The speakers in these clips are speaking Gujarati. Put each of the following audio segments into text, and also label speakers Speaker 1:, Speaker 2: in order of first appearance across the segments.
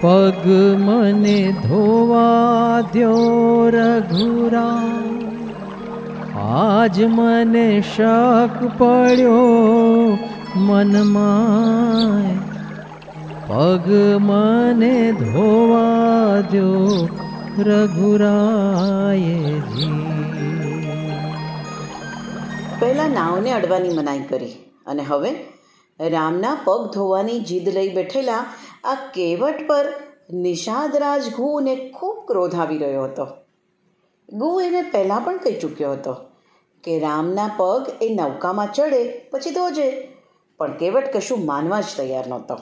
Speaker 1: પગ મને ધોવા દ્યો રઘુરા આજ મને શક પડ્યો મનમાં પગ મને ધોવા દ્યો રઘુરાયજી
Speaker 2: પહેલાં નાવને અડવાની મનાઈ કરી અને હવે રામના પગ ધોવાની જીદ લઈ બેઠેલા આ કેવટ પર નિષાદરાજ ગુને ખૂબ ક્રોધ આવી રહ્યો હતો. ગુ એને પહેલાં પણ કહી ચૂક્યો હતો કે રામના પગ એ નૌકામાં ચડે પછી ધોજે, પણ કેવટ કશું માનવા જ તૈયાર નહોતો.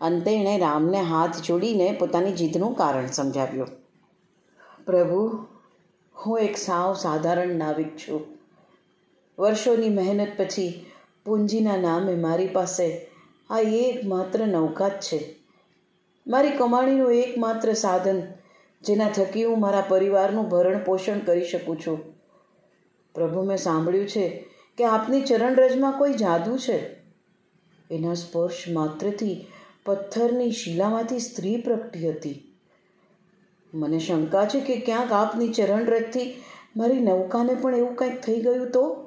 Speaker 2: અંતે એણે રામને હાથ જોડીને પોતાની જીતનું કારણ સમજાવ્યું. પ્રભુ, હું એક સાવ સાધારણ નાવિક છું. વર્ષોની મહેનત પછી પૂંજીના નામે મારી પાસે આ એકમાત્ર જ છે. મારી કમાણીનું એકમાત્ર સાધન, જેના થકી હું મારા પરિવારનું ભરણ પોષણ કરી શકું છું. પ્રભુ, મેં સાંભળ્યું છે કે આપની ચરણરજમાં કોઈ જાદુ છે? એના સ્પર્શ માત્રથી પથ્થરની શિલામાંથી સ્ત્રી પ્રગટી હતી. મને શંકા છે કે ક્યાંક આપની ચરણરજથી મારી નૌકાને પણ એવું કંઈક થઈ ગયું તો?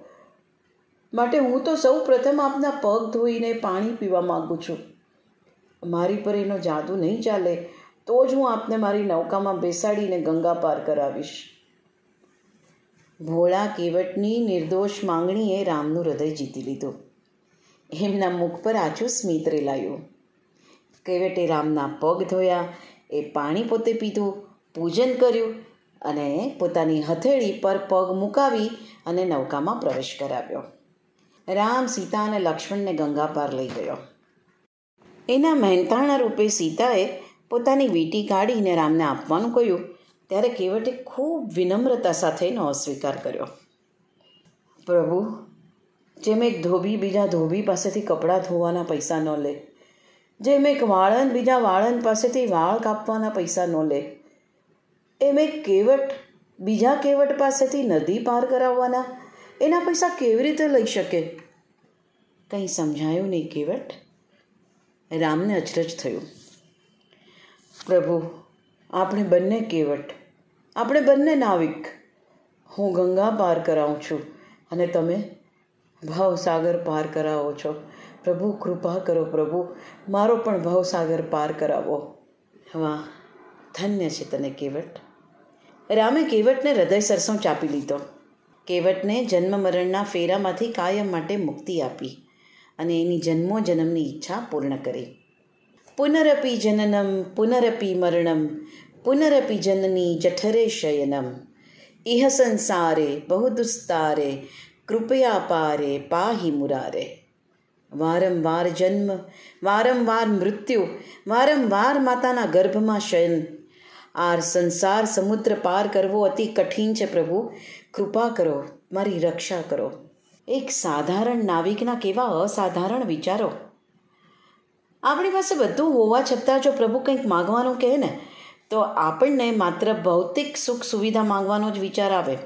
Speaker 2: માટે હું તો સૌ પ્રથમ આપના પગ ધોઈને પાણી પીવા માગું છું. મારી પર એનો જાદુ નહીં ચાલે તો જ હું આપને મારી નૌકામાં બેસાડીને ગંગા પાર કરાવીશ. ભોળા કેવટની નિર્દોષ માંગણીએ રામનું હૃદય જીતી લીધું. એમના મુખ પર આછું સ્મિત રેલાયું. કેવટે રામના પગ ધોયા, એ પાણી પોતે પીધું, પૂજન કર્યું અને પોતાની હથેળી પર પગ મુકાવી અને નૌકામાં પ્રવેશ કરાવ્યો. રામ, સીતા અને લક્ષ્મણને ગંગા પાર લઈ ગયો. એના મહેનતાણા રૂપે સીતાએ પોતાની વીંટી કાઢીને રામને આપવાનું કહ્યું. ત્યારે કેવટે ખૂબ વિનમ્રતા સાથે એનો અસ્વીકાર કર્યો. પ્રભુ, જેમ એક ધોબી બીજા ધોબી પાસેથી કપડાં ધોવાના પૈસા ન લે, જેમ એક વાળન બીજા વાળન પાસેથી વાળ કાપવાના પૈસા ન લે, એમ એક કેવટ બીજા કેવટ પાસેથી નદી પાર કરાવવાના એના પૈસા કેવી રીતે લઈ શકે? કંઈ સમજાયું નહીં, કેવટ. રામને અચરજ થયું. પ્રભુ, આપણે બંને કેવટ. આપણે બંને નાવિક. હું ગંગા પાર કરાવું છું અને તમે ભવસાગર પાર કરાવો છો. પ્રભુ, કૃપા કરો, પ્રભુ. મારો પણ ભવસાગર પાર કરાવો. વાહ, ધન્ય છે તને, કેવટ. રામે કેવટને હૃદય સરસો ચાપી લીધો. કેવટને જન્મ મરણના ફેરામાંથી કાયમ માટે મુક્તિ આપી અને એની જન્મો જન્મની ઈચ્છા પૂર્ણ કરી. પુનરપી જનનમ, પુનરપી મરણમ, પુનરપી જનની જઠરે શયનમ. ઇહ સંસારે બહુ દુસ્તારે કૃપયા પારે, પાહી મુરારે. વારંવાર જન્મ, વારંવાર મૃત્યુ, વારંવાર માતાના ગર્ભમાં શયન. આ સંસાર સમુદ્ર પાર કરવો અતિ કઠિન છે પ્રભુ. કૃપા કરો, મારી રક્ષા કરો. એક સાધારણ નાવિકના કેવા અસાધારણ વિચારો. આપણી પાસે બધું હોવા છતાં જો પ્રભુ કંઈક માગવાનું કહે ને, તો આપણને માત્ર ભૌતિક સુખ સુવિધા માંગવાનો જ વિચાર આવે.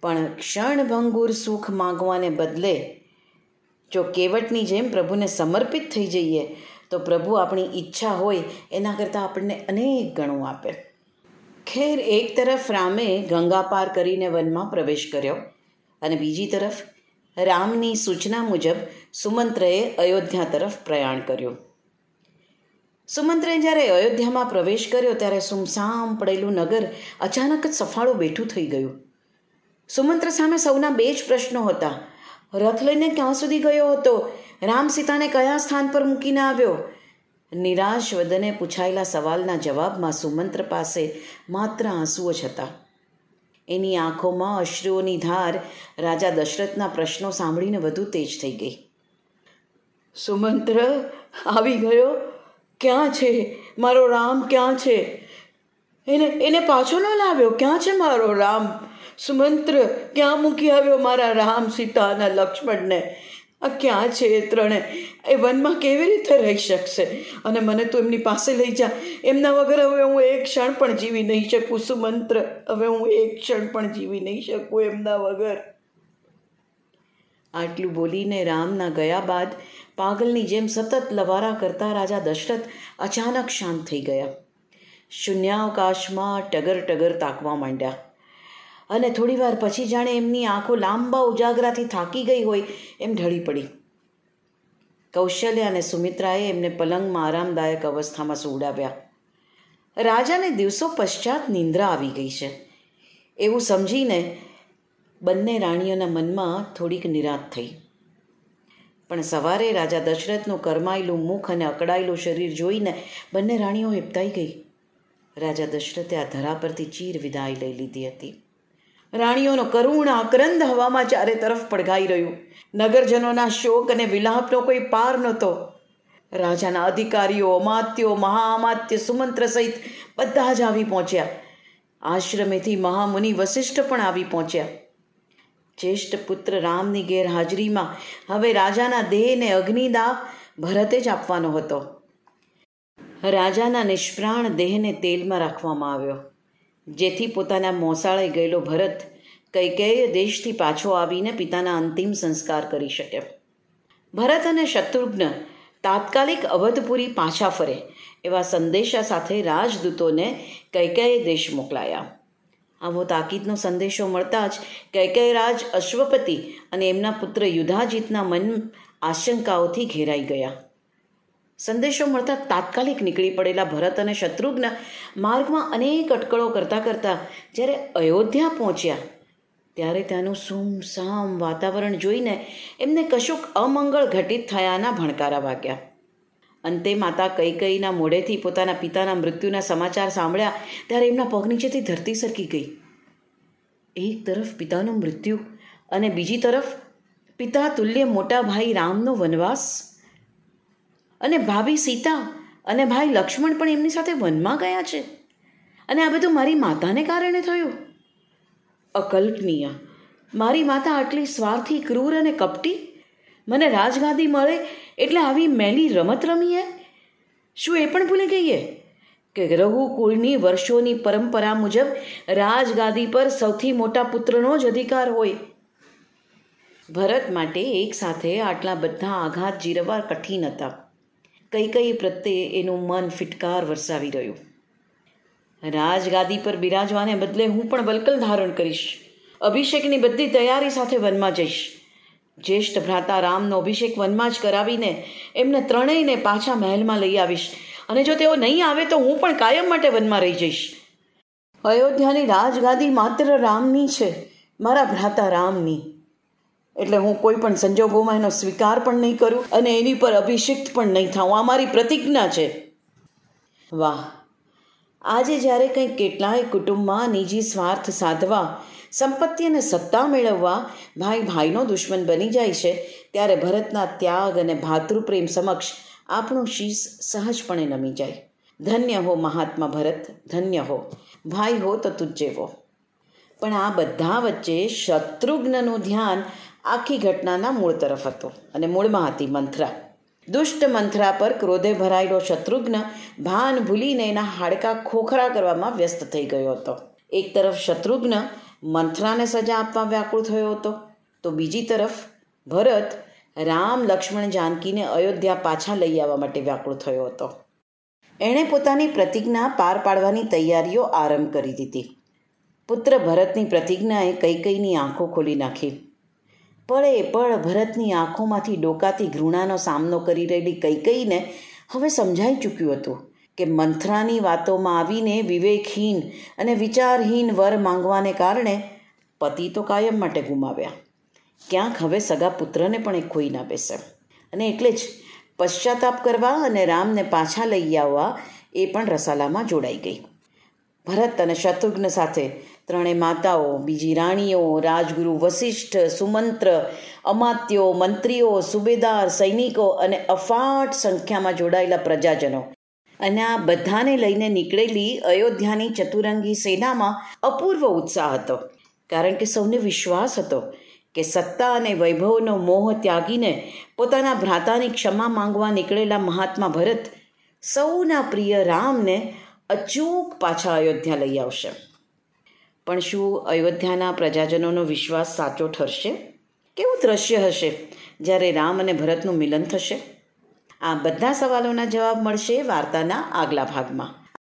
Speaker 2: પણ ક્ષણભંગુર સુખ માંગવાને બદલે જો કેવટની જેમ પ્રભુને સમર્પિત થઈ જઈએ, તો પ્રભુ આપણી ઈચ્છા હોય એના કરતાં આપણને અનેક ગણું આપે. ખેર એક તરફ રામે ગંગા પાર કરીને વનમાં પ્રવેશ કર્યો અને બીજી તરફ રામની સૂચના મુજબ સુમંત્રએ અયોધ્યા તરફ પ્રયાણ કર્યું. સુમંત્રએ જ્યારે અયોધ્યામાં પ્રવેશ કર્યો ત્યારે સુમસામ પડેલું નગર અચાનક જ સફાળું બેઠું થઈ ગયું. સુમંત્ર સામે સૌના બે જ પ્રશ્નો હતા. રથ લઈને ક્યાં સુધી ગયો હતો? રામ સીતાને કયા સ્થાન પર મૂકીને આવ્યો? નિરાશ વદને પૂછાયેલા સવાલના જવાબમાં સુમંત્ર પાસે માત્ર આંસુઓ જ હતા. એની આંખોમાં અશ્રુઓની ધાર રાજા દશરથના પ્રશ્નો સાંભળીને વધુ તેજ થઈ ગઈ. સુમંત્ર, આવી ગયો? ક્યાં છે? મારો રામ ક્યાં છે? એને એને પાછો ન લાવ્યો? ક્યાં છે મારો રામ? સુમંત્ર, ક્યાં મૂકી આવ્યો મારા રામ સીતા અને લક્ષ્મણને? આ ક્યાં છે એ ત્રણે? એ વનમાં કેવી રીતે રહી શકશે? અને મને તું એમની પાસે લઈ જા. એમના વગર હવે હું એક ક્ષણ પણ જીવી નહીં શકું, સુમંત્ર. હવે હું એક ક્ષણ પણ જીવી નહીં શકું એમના વગર. આટલું બોલીને રામના ગયા બાદ પાગલની જેમ સતત લવારા કરતા રાજા દશરથ અચાનક શાંત થઈ ગયા. શૂન્યાવકાશમાં ટગર ટગર તાકવા માંડ્યા. અને થોડીવાર પછી જાણે એમની આંખો લાંબા ઉજાગરાથી થાકી ગઈ હોય એમ ઢળી પડી. કૌશલ્ય અને સુમિત્રાએ એમને પલંગમાં આરામદાયક અવસ્થામાં સુવડાવ્યા. રાજાને દિવસો પશ્ચાત નિંદ્રા આવી ગઈ છે. એવું સમજીને બંને રાણીઓના મનમાં થોડીક નિરાશ થઈ. પણ સવારે રાજા દશરથનું કરમાયેલું મુખ અને અકળાયેલું શરીર જોઈને બંને રાણીઓ હિપતાઈ ગઈ. રાજા દશરથે આ ધરા પરથી ચીર વિદાય લઈ લીધી હતી. રાણીઓનો કરુણ આક્રંદ હવામાં ચારે તરફ પડઘાઈ રહ્યું. નગરજનોના શોક અને વિલાપનો કોઈ પાર નહોતો. રાજાના અધિકારીઓ અમાત્યો મહાઅમાત્ય સુમંત્ર સહિત બધા જ આવી પહોંચ્યા. આશ્રમેથી મહામુનિ વશિષ્ઠ પણ આવી પહોંચ્યા. જ્યેષ્ઠ પુત્ર રામની ગેરહાજરીમાં હવે રાજાના દેહને અગ્નિદાહ ભરતે જ આપવાનો હતો. રાજાના નિષ્પ્રાણ દેહને તેલમાં રાખવામાં આવ્યો. જેથી પોતાના મોસાળે ગયેલો ભરત કૈકેય દેશથી પાછો આવીને પિતાના અંતિમ સંસ્કાર કરી શકે ભરત અને શત્રુઘ્ન તાત્કાલિક અવધપુરી પાછા ફરે એવા સંદેશા સાથે રાજદૂતોને કૈકેય દેશ મોકલાયા. આવો તાકીદનો સંદેશો મળતા જ કૈકેય રાજ અશ્વપતિ અને એમના પુત્ર યુધાજીતના મન આશંકાઓથી ઘેરાઈ ગયા. સંદેશો મળતા તાત્કાલિક નીકળી પડેલા ભરત અને શત્રુઘ્ન માર્ગમાં અનેક અટકળો કરતાં કરતાં જ્યારે અયોધ્યા પહોંચ્યા, ત્યારે ત્યાંનું સુમસામ વાતાવરણ જોઈને એમને કશુંક અમંગળ ઘટિત થયાના ભણકારા વાગ્યા. અંતે માતા કઈ કઈના મોઢેથી પોતાના પિતાના મૃત્યુના સમાચાર સાંભળ્યા, ત્યારે એમના પગ નીચેથી ધરતી સરકી ગઈ. એક તરફ પિતાનું મૃત્યુ અને બીજી તરફ પિતા તુલ્ય મોટા ભાઈ રામનો વનવાસ અને ભાભી સીતા અને ભાઈ લક્ષ્મણ પણ એમની સાથે વનમાં ગયા છે. અને આ બધું મારી માતાને કારણે થયું. અકલ્પનીય. મારી માતા આટલી સ્વાર્થી, ક્રૂર અને કપટી? મને રાજગાદી મળે એટલે આવી મેલી રમત રમીએ? શું એ પણ ભૂલી ગઈએ? કે રઘુકુળની વર્ષોની પરંપરા મુજબ રાજગાદી પર સૌથી મોટા પુત્રનો જ અધિકાર હોય. ભરત માટે એકસાથે આટલા બધા આઘાત જીરવા કઠિન હતા. કઈ કઈ પ્રત્યે એનું મન ફિટકાર વરસાવી રહ્યું. રાજગાદી પર બિરાજવાને બદલે હું પણ વલકલ ધારણ કરીશ. અભિષેકની બધી તૈયારી સાથે વનમાં જઈશ. જ્યેષ્ઠ ભ્રાતા રામનો અભિષેક વનમાં જ કરાવીને એમને ત્રણેયને પાછા મહેલમાં લઈ આવીશ. અને જો તેઓ નહીં આવે તો હું પણ કાયમ માટે વનમાં રહી જઈશ. અયોધ્યાની રાજગાદી માત્ર રામની છે. મારા ભ્રાતા રામની. એટલે હું કોઈ પણ સંજોગોમાં એનો સ્વીકાર પણ નહીં કરું અને એની પર અભિષિક્ત પણ નહીં થાઉં. આ મારી પ્રતિજ્ઞા છે. વાહ. આજે જ્યારે કંઈક કેટલાય કુટુંબમાં નિજી સ્વાર્થ સાધવા, સંપત્તિ અને સત્તા મેળવવા ભાઈ ભાઈનો દુશ્મન બની જાય છે, ત્યારે ભરતના ત્યાગ અને ભાતૃપ્રેમ સમક્ષ આપણું શીશ સહજપણે નમી જાય. ધન્ય હો મહાત્મા ભરત, ધન્ય હો. ભાઈ હો તો તું જેવો પણ આ બધા વચ્ચે શત્રુઘ્નનું ધ્યાન આખી ઘટનાના મૂળ તરફ હતો અને મૂળમાં હતી મંથરા. દુષ્ટ મંથરા પર ક્રોધે ભરાયેલો શત્રુઘ્ન ભાન ભૂલીને એના હાડકા ખોખરા કરવામાં વ્યસ્ત થઈ ગયો હતો. એક તરફ શત્રુઘ્ન મંથરાને સજા આપવા વ્યાકુળ થયો હતો, તો બીજી તરફ ભરત રામ લક્ષ્મણ જાનકીને અયોધ્યા પાછા લઈ આવવા માટે વ્યાકુળ થયો હતો. એણે પોતાની પ્રતિજ્ઞા પાર પાડવાની તૈયારીઓ આરંભ કરી દીધી. પુત્ર ભરતની પ્રતિજ્ઞાએ કઈ કઈની આંખો ખોલી નાખી. પળે પળ ભરતની આંખોમાંથી ડોકાતી ઘૃણાનો સામનો કરી રહેલી કઈ કઈને હવે સમજાઈ ચૂક્યું હતું કે મંથરાની વાતોમાં આવીને વિવેકહીન અને વિચારહીન વર માંગવાને કારણે પતિ તો કાયમ માટે ગુમાવ્યા. ક્યાંક હવે સગા પુત્રને પણ એ ખોઈ ના બેસે. અને એટલે જ પશ્ચાતાપ કરવા અને રામને પાછા લઈ આવવા એ પણ રસાલામાં જોડાઈ ગઈ. ભરત અને શત્રુઘ્ન સાથે ત્રણે માતાઓ, બીજી રાણીઓ, રાજગુરુ વશિષ્ઠ સુમંત્ર, અમાત્યો, મંત્રીઓ, સુબેદાર, સૈનિકો અને અફાટ સંખ્યામાં જોડાયેલા પ્રજાજનો. અને આ બધાને લઈને નીકળેલી અયોધ્યાની ચતુરંગી સેનામાં અપૂર્વ ઉત્સાહ હતો. કારણ કે સૌને વિશ્વાસ હતો કે સત્તા અને વૈભવનો મોહ ત્યાગીને પોતાના ભ્રાતાની ક્ષમા માંગવા નીકળેલા મહાત્મા ભરત સૌના પ્રિય રામને અચૂક પાછા અયોધ્યા લઈ આવશે. પણ શું અયોધ્યાના પ્રજાજનોનો વિશ્વાસ સાચો ઠરશે? કેવું દ્રશ્ય હશે જ્યારે રામ અને ભરતનું મિલન થશે? આ બધા સવાલોના જવાબ મળશે વાર્તાના આગલા ભાગમાં.